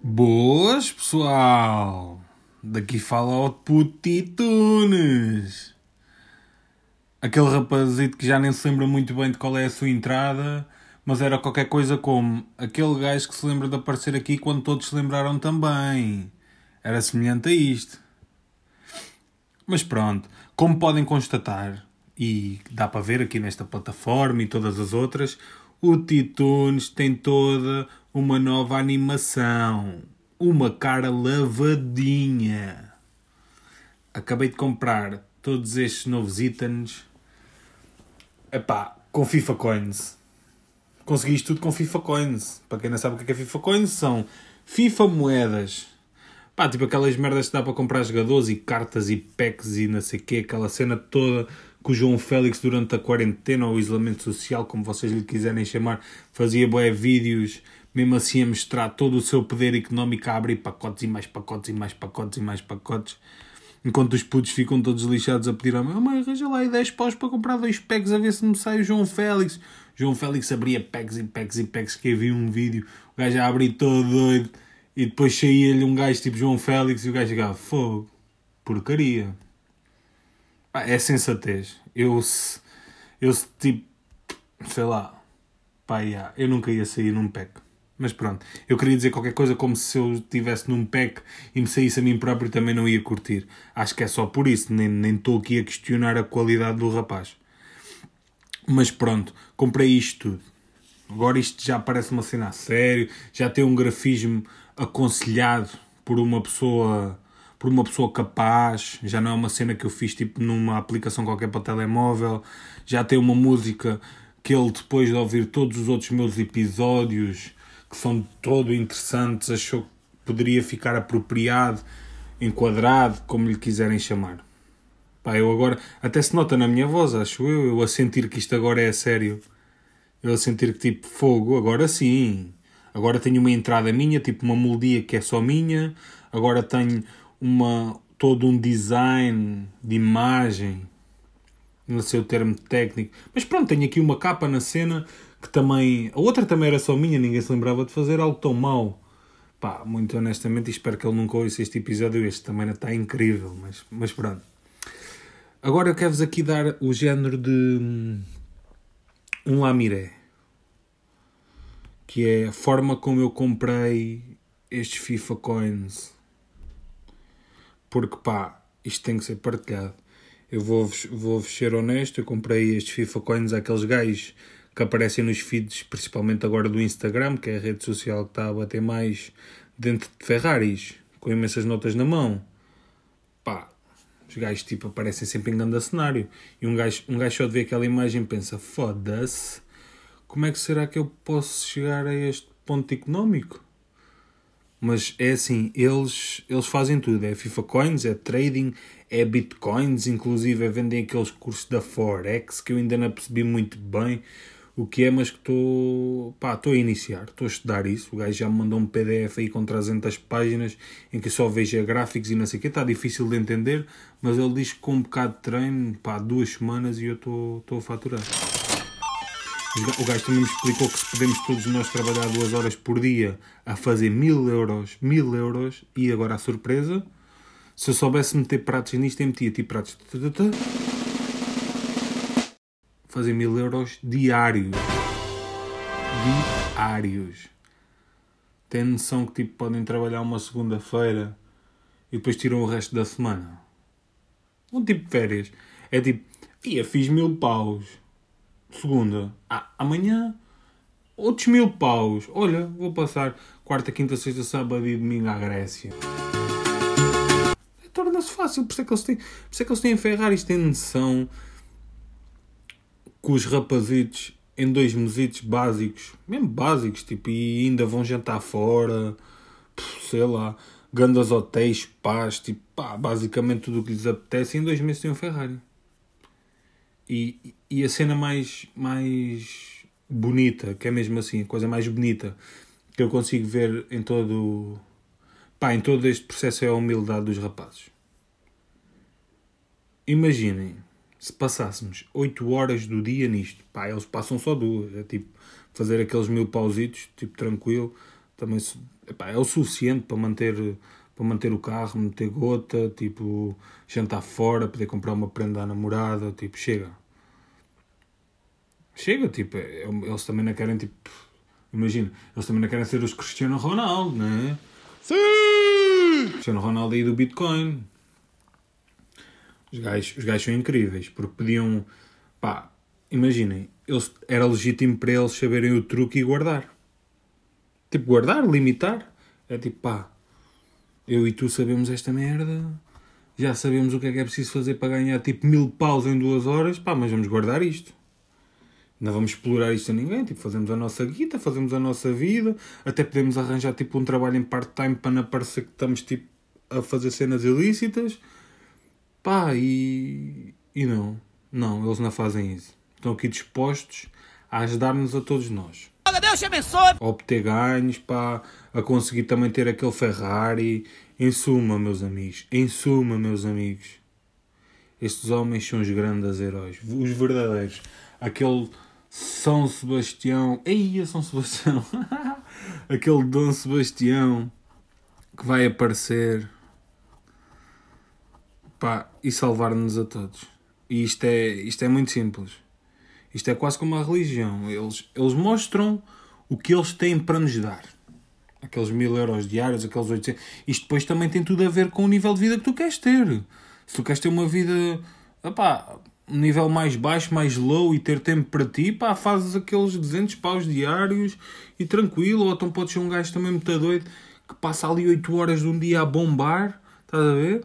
Boas, pessoal! Daqui fala o Putitunes. Aquele rapazito que já nem se lembra muito bem de qual é a sua entrada, mas era qualquer coisa como aquele gajo que se lembra de aparecer aqui quando todos se lembraram também. Era semelhante a isto. Mas pronto, como podem constatar, e dá para ver aqui nesta plataforma e todas as outras, o Titunes tem toda uma nova animação. Uma cara lavadinha. Acabei de comprar todos estes novos itens. Epá, com FIFA Coins. Consegui isto tudo com FIFA Coins. Para quem não sabe o que é FIFA Coins, são FIFA moedas. Pá, tipo aquelas merdas que dá para comprar jogadores e cartas e packs e não sei o quê. Aquela cena toda que o João Félix, durante a quarentena ou o isolamento social, como vocês lhe quiserem chamar, fazia bué vídeos, mesmo assim a mostrar todo o seu poder económico a abrir pacotes e mais pacotes e mais pacotes e mais pacotes. Enquanto os putos ficam todos lixados a pedir a mãe, oh, mãe, arranja lá aí 10 paus para comprar dois packs a ver se me sai o João Félix. João Félix abria packs e packs e packs que havia um vídeo, o gajo a abrir todo doido e depois saía-lhe um gajo tipo João Félix e o gajo chegava, fogo, porcaria. Ah, é sensatez. Eu, se, eu se, tipo, sei lá, pá, yeah, eu nunca ia sair num pack. Mas pronto, eu queria dizer qualquer coisa como se eu estivesse num pack e me saísse a mim próprio também não ia curtir. Acho que é só por isso, nem estou aqui a questionar a qualidade do rapaz. Mas pronto, comprei isto tudo. Agora isto já parece uma cena a sério, já tem um grafismo aconselhado por uma pessoa por uma pessoa capaz, já não é uma cena que eu fiz tipo numa aplicação qualquer para telemóvel, já tem uma música que ele depois de ouvir todos os outros meus episódios que são todo interessantes, achou que poderia ficar apropriado, enquadrado, como lhe quiserem chamar. Pá, eu agora, até se nota na minha voz, acho eu, eu a sentir que isto agora é sério. Eu a sentir que tipo, fogo, agora sim. Agora tenho uma entrada minha, tipo uma melodia que é só minha. Agora tenho uma, todo um design de imagem, não sei o termo técnico, mas pronto, tenho aqui uma capa na cena que também. A outra também era só minha, ninguém se lembrava de fazer algo tão mau. Pá, muito honestamente, espero que ele nunca ouça este episódio. Este também está incrível, mas, mas pronto. Agora eu quero-vos aqui dar o género de hum, um lamiré, que é a forma como eu comprei estes FIFA Coins porque pá, isto tem que ser partilhado. Eu vou-vos vou ser honesto, eu comprei estes FIFA Coins àqueles gajos que aparecem nos feeds, principalmente agora do Instagram, que é a rede social que está a bater mais dentro de Ferraris, com imensas notas na mão. Pá, os gajos tipo aparecem sempre em grande cenário. E um gajo, um gajo só de ver aquela imagem pensa, foda-se, como é que será que eu posso chegar a este ponto económico? Mas é assim, eles, eles fazem tudo. É FIFA Coins, é trading, é Bitcoins, inclusive é vendem aqueles cursos da Forex que eu ainda não percebi muito bem o que é, mas que estou a iniciar, estou a estudar isso. O gajo já me mandou um PDF aí com 300 páginas em que só vejo gráficos e não sei o que, está difícil de entender, mas ele diz que com um bocado de treino, pá, duas semanas e eu estou a faturar. O gajo também me explicou que se podemos todos nós trabalhar duas horas por dia a fazer mil euros, mil euros, e agora a surpresa, se eu soubesse meter pratos nisto, eu metia tipo pratos. Fazer mil euros diários. Diários. Tem noção que tipo podem trabalhar uma segunda-feira e depois tiram o resto da semana. Um tipo de férias. É tipo, ia, fiz mil paus segunda, ah, amanhã outros mil paus. Olha, vou passar quarta, quinta, sexta, sábado e domingo à Grécia. Torna-se fácil, por isso é que eles têm, por isso é que eles têm a Ferrari, têm noção que os rapazitos em dois mesitos básicos, mesmo básicos, tipo, e ainda vão jantar fora, sei lá, grandes hotéis, pás, tipo, pá, basicamente tudo o que lhes apetece, em dois meses têm um Ferrari. E, e a cena mais, mais bonita, que é mesmo assim, a coisa mais bonita que eu consigo ver em todo, pá, em todo este processo é a humildade dos rapazes. Imaginem se passássemos 8 horas do dia nisto, pá, eles passam só duas, é tipo fazer aqueles mil pausitos, tipo tranquilo, também epá, é o suficiente para manter, para manter o carro, meter gota, tipo, jantar fora, poder comprar uma prenda à namorada, tipo, chega. Chega, tipo, é- eles também não querem, tipo, imagina, eles também não querem ser os Cristiano Ronaldo, não é? Sim! Cristiano Ronaldo aí do Bitcoin. Os gajos, os gajos são incríveis, porque podiam, pá, imaginem, eles, era legítimo para eles saberem o truque e guardar. Tipo, guardar, limitar. É tipo, pá, eu e tu sabemos esta merda, já sabemos o que é que é preciso fazer para ganhar tipo mil paus em duas horas, pá, mas vamos guardar isto. Não vamos explorar isto a ninguém, tipo, fazemos a nossa guita, fazemos a nossa vida, até podemos arranjar tipo um trabalho em part-time para não parecer que estamos tipo a fazer cenas ilícitas. Pá, e. E não. Não, eles não fazem isso. Estão aqui dispostos a ajudar-nos a todos nós. Deus te abençoe. Obter ganhos, pá, a conseguir também ter aquele Ferrari. Em suma, meus amigos, em suma, meus amigos, estes homens são os grandes heróis, os verdadeiros. Aquele São Sebastião, ei, São Sebastião, aquele Dom Sebastião que vai aparecer pá, e salvar-nos a todos. E isto é, isto é muito simples. Isto é quase como a religião. Eles, eles mostram o que eles têm para nos dar. Aqueles mil euros diários, aqueles 800. Isto depois também tem tudo a ver com o nível de vida que tu queres ter. Se tu queres ter uma vida, opá, um nível mais baixo, mais low e ter tempo para ti, pá, fazes aqueles 200 paus diários e tranquilo. Ou então podes ser um gajo também muito doido que passa ali 8 horas de um dia a bombar, estás a ver?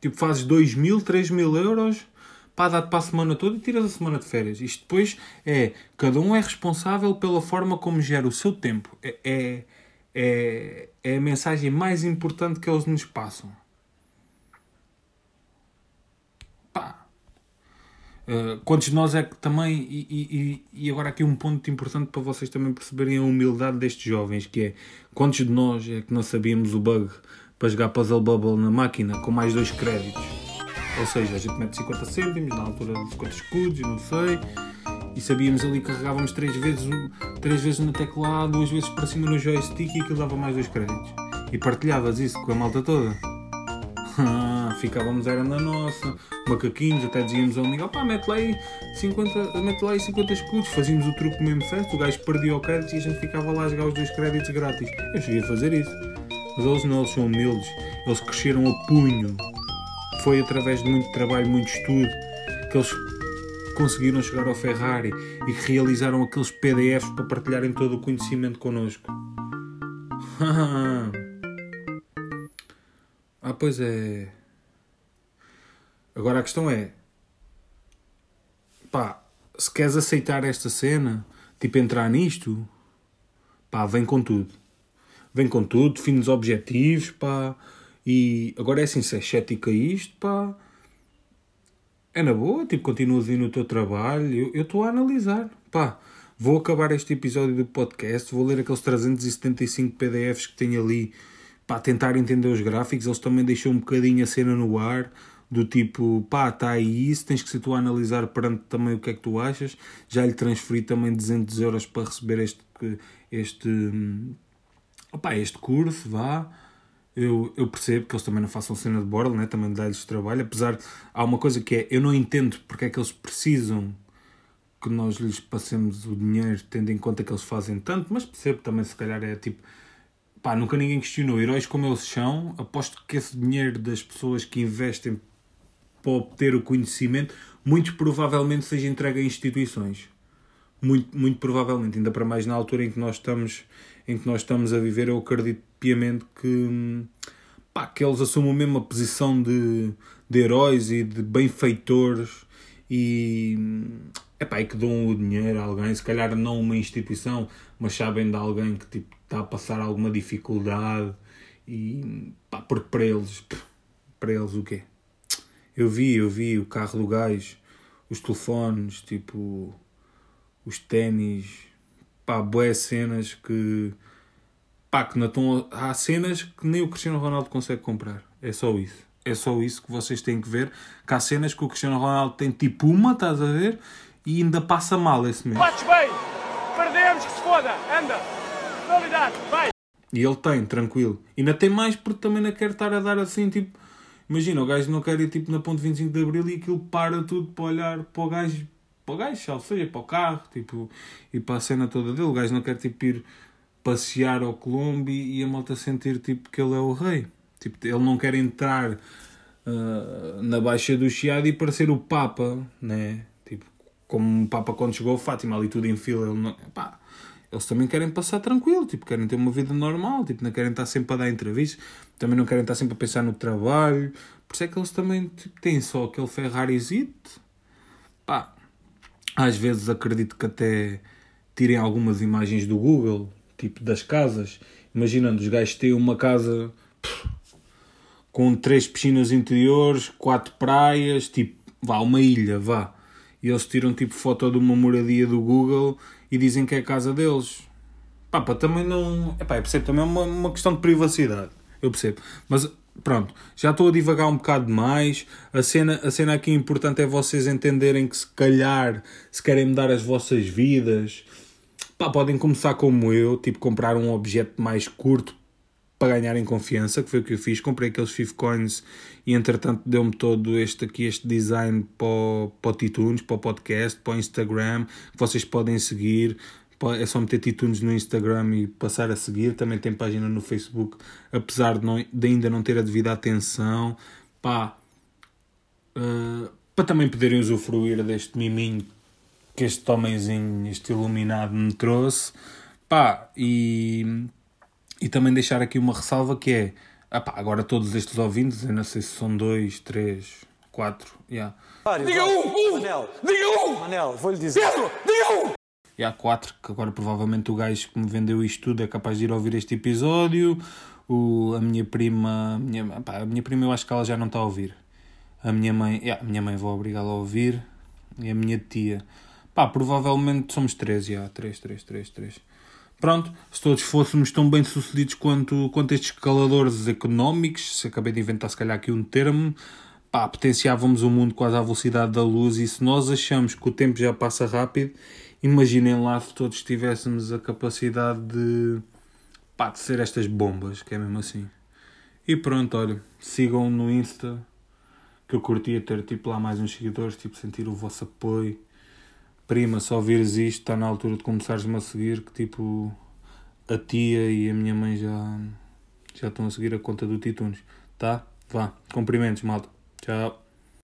Tipo, fazes 2 mil, 3 mil euros pá, dá-te para a semana toda e tiras a semana de férias. Isto depois é, cada um é responsável pela forma como gera o seu tempo. É, é, é, é a mensagem mais importante que eles nos passam. Pá. Uh, quantos de nós é que também, e, e, e agora aqui um ponto importante para vocês também perceberem a humildade destes jovens, que é, quantos de nós é que não sabíamos o bug para jogar Puzzle Bubble na máquina com mais dois créditos? Ou seja, a gente mete 50 cêntimos, na altura de 50 escudos, não sei. E sabíamos ali, carregávamos 3 vezes, três vezes no teclado, duas vezes para cima no joystick e aquilo dava mais dois créditos. E partilhavas isso com a malta toda. Ficávamos era na nossa, macaquinhos, até dizíamos ao amigo, pá, mete lá aí 50, mete lá aí 50 escudos, fazíamos o truque mesmo festa, o gajo perdia o crédito e a gente ficava lá a jogar os dois créditos grátis. Eu cheguei a fazer isso. Mas eles não, eles são humildes, eles cresceram a punho foi através de muito trabalho, muito estudo, que eles conseguiram chegar ao Ferrari e que realizaram aqueles PDFs para partilharem todo o conhecimento connosco. ah, pois é. Agora a questão é: pá, se queres aceitar esta cena, tipo entrar nisto, pá, vem com tudo. Vem com tudo, define os objetivos, pá e agora é assim, se é cético isto, pá, é na boa, tipo, continuas aí no teu trabalho. Eu estou a analisar, pá. Vou acabar este episódio do podcast, vou ler aqueles 375 PDFs que tenho ali para tentar entender os gráficos. Eles também deixam um bocadinho a cena no ar, do tipo, pá, está aí isso, tens que ser tu a analisar perante também o que é que tu achas. Já lhe transferi também 200 euros para receber este, este, opá, este curso, vá eu, eu percebo que eles também não façam cena de borla, né? também dá-lhes trabalho, apesar há uma coisa que é, eu não entendo porque é que eles precisam que nós lhes passemos o dinheiro, tendo em conta que eles fazem tanto, mas percebo também se calhar é tipo, pá, nunca ninguém questionou, heróis como eles são, aposto que esse dinheiro das pessoas que investem para obter o conhecimento, muito provavelmente seja entregue a instituições. Muito, muito provavelmente, ainda para mais na altura em que nós estamos em que nós estamos a viver, eu acredito piamente que, pá, que eles assumam mesmo a posição de, de heróis e de benfeitores e, epá, e que dão o dinheiro a alguém, se calhar não uma instituição, mas sabem de alguém que tipo, está a passar alguma dificuldade e pá, porque para eles, para eles o quê? Eu vi, eu vi o carro do gajo, os telefones, tipo, os ténis, pá, boas cenas que pá, que não. Há cenas que nem o Cristiano Ronaldo consegue comprar. É só isso. É só isso que vocês têm que ver. Que há cenas que o Cristiano Ronaldo tem tipo uma, estás a ver? E ainda passa mal esse mês. Bates bem! Perdemos que se foda! Anda! Qualidade! Vai! E ele tem, tranquilo. E ainda tem mais porque também não quer estar a dar assim, tipo. Imagina, o gajo não quer ir tipo na ponte 25 de Abril e aquilo para tudo para olhar para o gajo, para o gajo, ou seja, para o carro, tipo, e para a cena toda dele. O gajo não quer tipo ir passear ao Colombo e, a malta sentir tipo que ele é o rei. Tipo, ele não quer entrar uh, na Baixa do Chiado e parecer o Papa, né? Tipo, como o Papa quando chegou a Fátima, ali tudo em fila, ele não, pá, eles também querem passar tranquilo, tipo, querem ter uma vida normal, tipo, não querem estar sempre a dar entrevistas, também não querem estar sempre a pensar no trabalho, por isso é que eles também tipo, têm só aquele Ferrarizito, pá, às vezes acredito que até tirem algumas imagens do Google, tipo, das casas, imaginando os gajos têm uma casa pff, com três piscinas interiores, quatro praias, tipo, vá, uma ilha, vá, e eles tiram tipo foto de uma moradia do Google e dizem que é a casa deles. Pá, pá também não. Epá, eu percebo também é uma, uma questão de privacidade. Eu percebo. Mas pronto, já estou a divagar um bocado demais. A cena, a cena aqui importante é vocês entenderem que se calhar, se querem mudar as vossas vidas, pá, podem começar como eu, tipo comprar um objeto mais curto para ganharem confiança, que foi o que eu fiz. Comprei aqueles 5 coins e entretanto deu-me todo este aqui, este design para o, para o Titunes, para o podcast, para o Instagram, que vocês podem seguir. É só meter Titunes no Instagram e passar a seguir. Também tem página no Facebook, apesar de, não, de ainda não ter a devida atenção. Pá, uh, para também poderem usufruir deste miminho que este homenzinho, este iluminado me trouxe. Pá, e e também deixar aqui uma ressalva que é, apá, agora todos estes ouvintes, eu não sei se são dois, três, quatro, yeah. Diga um! Manel! Diga um! Manel, vou-lhe dizer. Pedro! Diga um! E há quatro, que agora provavelmente o gajo que me vendeu isto tudo é capaz de ir ouvir este episódio. O, a minha prima, a minha, a minha prima eu acho que ela já não está a ouvir. A minha mãe, yeah, a minha mãe vou obrigá-la a ouvir. E a minha tia. Pá, provavelmente somos três, já. Três, três, três, três. Pronto, se todos fôssemos tão bem sucedidos quanto, quanto estes escaladores económicos, se acabei de inventar se calhar aqui um termo, pá, potenciávamos o mundo quase à velocidade da luz e se nós achamos que o tempo já passa rápido, imaginem lá se todos tivéssemos a capacidade de, pá, de ser estas bombas, que é mesmo assim. E pronto, olha, sigam no Insta, que eu curtia ter tipo lá mais uns seguidores, tipo sentir o vosso apoio prima, se ouvires isto, está na altura de começares-me a seguir, que tipo, a tia e a minha mãe já, já estão a seguir a conta do Titunes, tá? Vá, cumprimentos, malta. Tchau.